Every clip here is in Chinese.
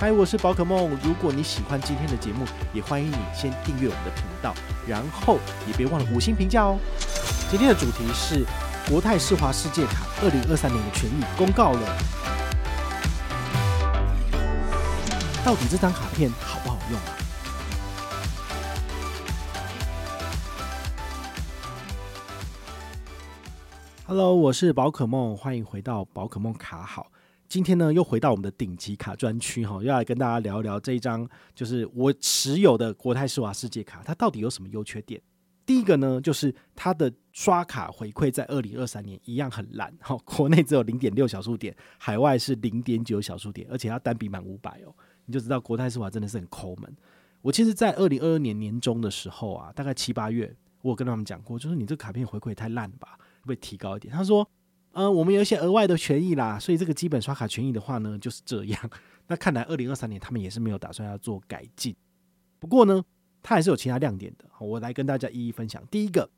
嗨，我是宝可梦。如果你喜欢今天的节目，也欢迎你先订阅我们的频道，然后也别忘了五星评价哦。今天的主题是国泰世华世界卡二零二三年的权益公告了。到底这张卡片好不好用啊？Hello，我是宝可梦，欢迎回到宝可梦卡好。今天呢，又回到我们的顶级卡专区哈，要来跟大家聊一聊这一张，就是我持有的国泰世华世界卡，它到底有什么优缺点？第一个呢，就是它的刷卡回馈在二零二三年一样很烂哈，国内只有零点六小数点，海外是零点九小数点，而且要单笔满五百哦，你就知道国泰世华真的是很抠门。我其实，在二零二二年年中的时候啊，大概七八月，我有跟他们讲过，就是你这卡片回馈太烂吧，会提高一点？他说。呃，我们有一些额外的权益啦，所以这个基本刷卡权益的话呢，就是这样。那看来二零二三年他们也是没有打算要做改进。不过呢，它还是有其他亮点的。我来跟大家一一分享。第一个，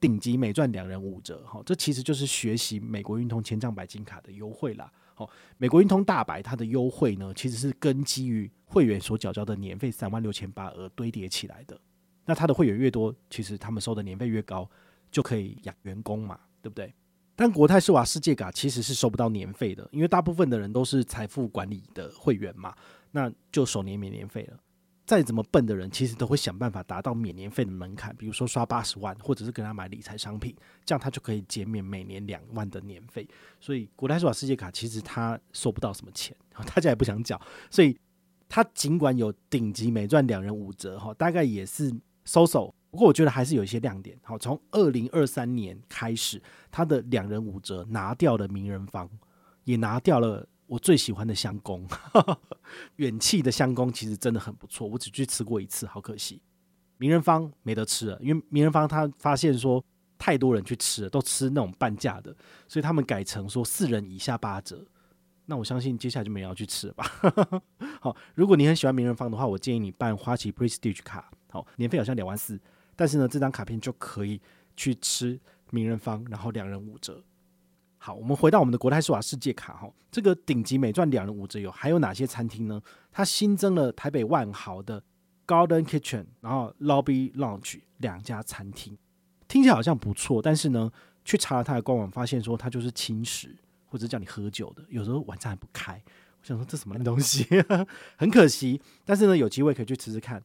顶级美钻两人五折，哈，这其实就是学习美国运通千帐白金卡的优惠啦。好，美国运通大白它的优惠呢，其实是根基于会员所缴交的年费三万六千八而堆叠起来的。那它的会员越多，其实他们收的年费越高，就可以养员工嘛，对不对？但国泰世华世界卡其实是收不到年费的，因为大部分的人都是财富管理的会员嘛，那就首年免年费了。再怎么笨的人，其实都会想办法达到免年费的门槛，比如说刷八十万，或者是跟他买理财商品，这样他就可以减免每年两万的年费。所以国泰世华世界卡其实他收不到什么钱，大家也不想缴，所以他尽管有顶级美钻两人五折哈，大概也是收手。不过我觉得还是有一些亮点。好，从二零二三年开始，它的两人五折拿掉了名人坊，也拿掉了我最喜欢的香宫。远气的香宫其实真的很不错，我只去吃过一次，好可惜。名人坊没得吃了，因为名人坊他发现说太多人去吃了，都吃那种半价的，所以他们改成说四人以下八折。那我相信接下来就没人要去吃了吧。好，如果你很喜欢名人坊的话，我建议你办花旗 Prestige 卡，好，年费好像两万四。但是呢，这张卡片就可以去吃名人坊，然后两人五折。好，我们回到我们的国泰世华世界卡哈，这个顶级美钻两人五折有还有哪些餐厅呢？它新增了台北万豪的 Garden Kitchen，然后 Lobby Lounge 两家餐厅，听起来好像不错。但是呢，去查了它的官网，发现说它就是轻食或者叫你喝酒的，有时候晚上还不开。我想说这什么东西，很可惜。但是呢，有机会可以去吃吃看。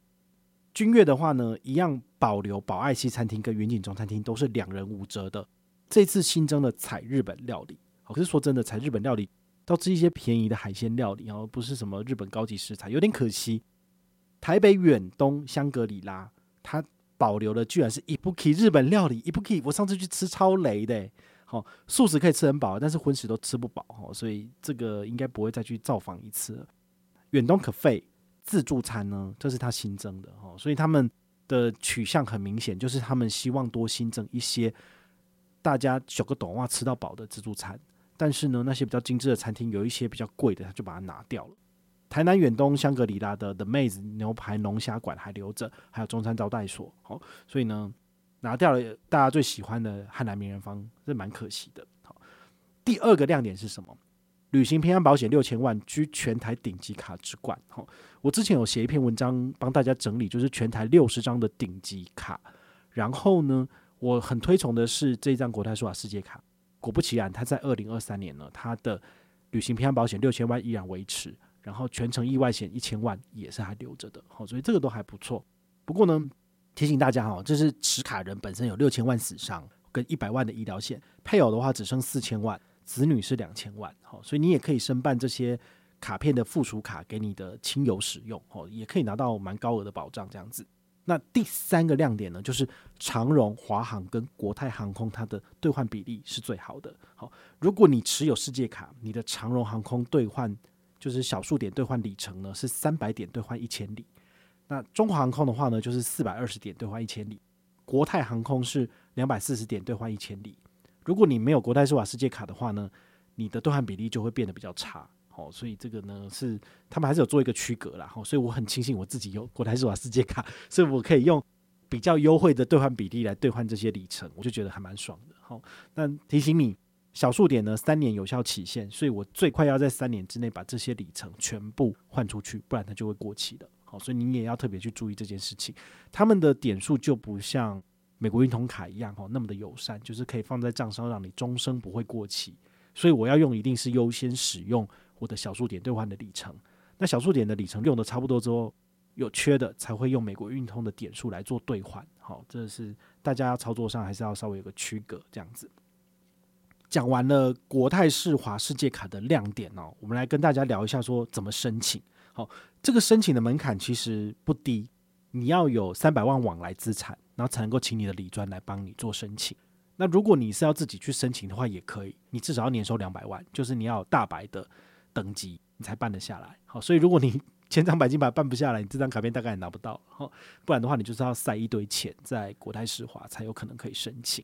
君悦的话呢，一样保留宝爱西餐厅跟远景中餐厅都是两人五折的。这次新增了采日本料理，可是说真的，采日本料理都是一些便宜的海鲜料理，然后不是什么日本高级食材，有点可惜。台北远东香格里拉，它保留的居然是 Ibuki 日本料理，Ibuki 我上次去吃超雷的，好素食可以吃很饱，但是荤食都吃不饱，哦所以这个应该不会再去造访一次了。远东可费。自助餐呢，这是他新增的哦，所以他们的取向很明显，就是他们希望多新增一些大家小个短袜吃到饱的自助餐。但是呢，那些比较精致的餐厅有一些比较贵的，他就把它拿掉了。台南远东香格里拉的 The Maze 牛排龙虾馆还留着，还有中餐招待所哦，所以呢，拿掉了大家最喜欢的汉南名人坊，是蛮可惜的。好，第二个亮点是什么？旅行平安保险六千万居全台顶级卡之冠，我之前有写一篇文章帮大家整理，就是全台六十张的顶级卡。然后呢，我很推崇的是这张国泰世华世界卡。果不其然，它在二零二三年呢，它的旅行平安保险六千万依然维持，然后全程意外险一千万也是还留着的。好，所以这个都还不错。不过呢，提醒大家哈，这是持卡人本身有六千万死伤跟一百万的医疗险，配偶的话只剩四千万。子女是两千万，好，所以你也可以申办这些卡片的附属卡给你的亲友使用，哦，也可以拿到蛮高额的保障这样子。那第三个亮点呢，就是长荣、华航跟国泰航空它的兑换比例是最好的。好，如果你持有世界卡，你的长荣航空兑换就是小数点兑换里程呢是三百点兑换一千里。那中华航空的话呢，就是四百二十点兑换一千里。国泰航空是两百四十点兑换一千里。如果你没有国泰世华世界卡的话呢，你的兑换比例就会变得比较差。好，所以这个呢是他们还是有做一个区隔啦。好，所以我很庆幸我自己有国泰世华世界卡，所以我可以用比较优惠的兑换比例来兑换这些里程，我就觉得还蛮爽的。好，那提醒你。小数点呢，三年有效期限，所以我最快要在三年之内把这些里程全部换出去，不然它就会过期的。好，所以你也要特别去注意这件事情。他们的点数就不像美国运通卡一样哈，那么的友善，就是可以放在账上让你终生不会过期。所以我要用一定是优先使用我的小数点兑换的里程。那小数点的里程用的差不多之后，有缺的才会用美国运通的点数来做兑换。好，这是大家操作上还是要稍微有个区隔这样子。讲完了国泰世华世界卡的亮点哦，我们来跟大家聊一下说怎么申请。好，这个申请的门槛其实不低，你要有三百万往来资产，然后才能够请你的李专来帮你做申请。那如果你是要自己去申请的话，也可以，你至少要年收两百万，就是你要有大白的等级，你才办得下来。好，所以如果你 千张白金牌办不下来，你这张卡片大概也拿不到。好，不然的话，你就是要塞一堆钱在国泰世华，才有可能可以申请。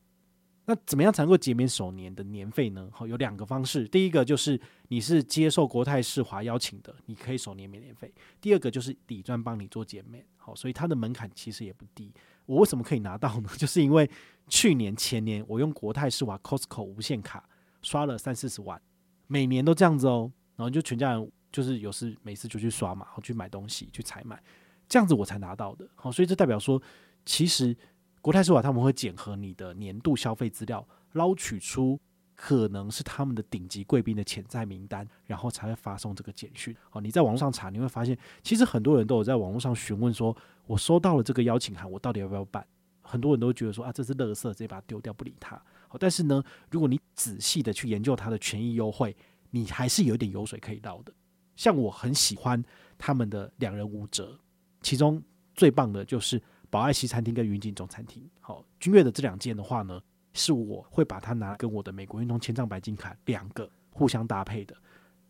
那怎么样才能够减免首年的年费呢？好，有两个方式。第一个就是你是接受国泰世华邀请的，你可以首年免年费。第二个就是底专帮你做减免。好，所以它的门槛其实也不低。我为什么可以拿到呢？就是因为去年前年我用国泰世华 Costco 无限卡刷了三四十万，每年都这样子哦。然后就全家人就是有事没事就去刷嘛，然后去买东西去采买，这样子我才拿到的。好，所以这代表说其实。国泰世华他们会检核你的年度消费资料，捞取出可能是他们的顶级贵宾的潜在名单，然后才会发送这个简讯。哦，你在网上查，你会发现，其实很多人都有在网络上询问说，我收到了这个邀请函，我到底要不要办？很多人都觉得说啊，这是垃圾，直接把它丢掉，不理他。好，但是呢，如果你仔细的去研究它的权益优惠，你还是有点油水可以捞的。像我很喜欢他们的两人五折，其中最棒的就是。宝爱西餐厅跟云景中餐厅，好，君悦的这两间的话呢，是我会把它拿跟我的美国运通千帐白金卡两个互相搭配的。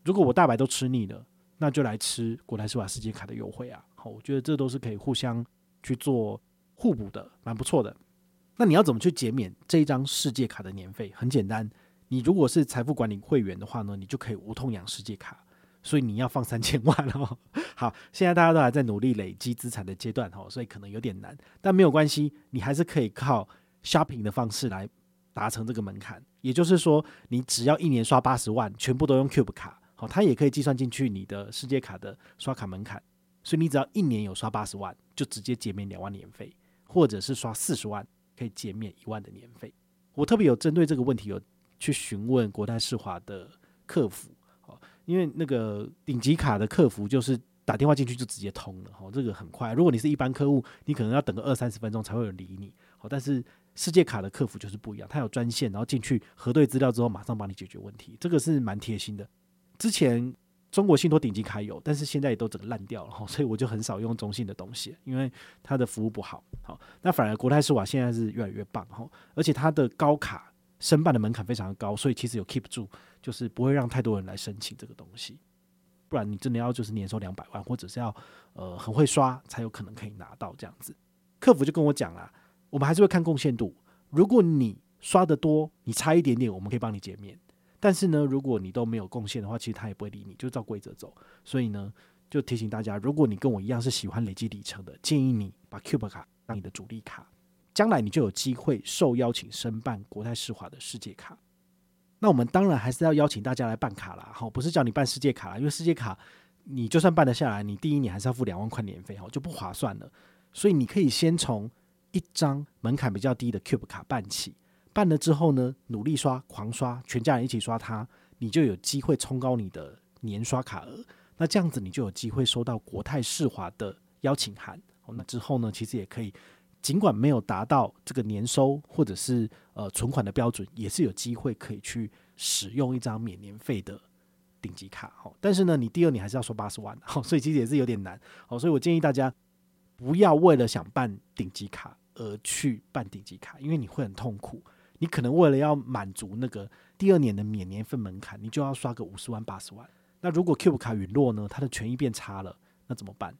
如果我大白都吃腻了，那就来吃国泰世华世界卡的优惠啊。好，我觉得这都是可以互相去做互补的，蛮不错的。那你要怎么去减免这一张世界卡的年费？很简单，你如果是财富管理会员的话呢，你就可以无痛养世界卡。所以你要放三千 万哦。好，现在大家都还在努力累积资产的阶段哦，所以可能有点难，但没有关系，你还是可以靠 shopping 的方式来达成这个门槛。也就是说，你只要一年刷八十万，全部都用 Cube 卡，好，它也可以计算进去你的世界卡的刷卡门槛。所以你只要一年有刷八十万，就直接减免两万年费，或者是刷四十万可以减免一万的年费。我特别有针对这个问题有去询问国泰世华的客服。因为那个顶级卡的客服就是打电话进去就直接通了，哈，这个很快。如果你是一般客户，你可能要等个二三十分钟才会有人理你，好，但是世界卡的客服就是不一样，他有专线，然后进去核对资料之后，马上帮你解决问题，这个是蛮贴心的。之前中国信托顶级卡有，但是现在也都整个烂掉了，哈，所以我就很少用中信的东西，因为它的服务不好，好，那反而国泰世华现在是越来越棒，哈，而且它的高卡。申办的门槛非常的高，所以其实有 keep 住，就是不会让太多人来申请这个东西。不然你真的要就是年收两百万，或者是要呃很会刷，才有可能可以拿到这样子。客服就跟我讲啦，我们还是会看贡献度。如果你刷得多，你差一点点，我们可以帮你减免。但是呢，如果你都没有贡献的话，其实他也不会理你，就照规则走。所以呢，就提醒大家，如果你跟我一样是喜欢累积里程的，建议你把 Cube 卡当你的主力卡。将来你就有机会受邀请申办国泰世华的世界卡。那我们当然还是要邀请大家来办卡啦，好，不是叫你办世界卡啦，因为世界卡你就算办得下来，你第一年还是要付两万块年费，哈，就不划算了。所以你可以先从一张门槛比较低的 Cube 卡办起，办了之后呢，努力刷，狂刷，全家人一起刷它，你就有机会冲高你的年刷卡额。那这样子你就有机会收到国泰世华的邀请函。好，那之后呢，其实也可以。尽管没有达到这个年收或者是呃存款的标准，也是有机会可以去使用一张免年费的顶级卡。好，但是呢，你第二年还是要收八十万，好，所以其实也是有点难。好，所以我建议大家不要为了想办顶级卡而去办顶级卡，因为你会很痛苦。你可能为了要满足那个第二年的免年费门槛，你就要刷个五十万、八十万，那如果 Cube 卡陨落呢，它的权益变差了，那怎么办？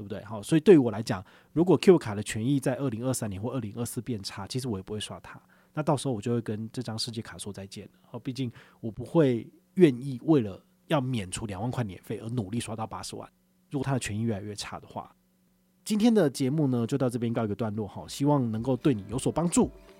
对不对？好，所以对于我来讲，如果 Q 卡的权益在二零二三年或二零二四变差，其实我也不会刷它。那到时候我就会跟这张世界卡说再见了。毕竟我不会愿意为了要免除两万块年费而努力刷到八十万。如果它的权益越来越差的话，今天的节目呢就到这边告一个段落哈，希望能够对你有所帮助。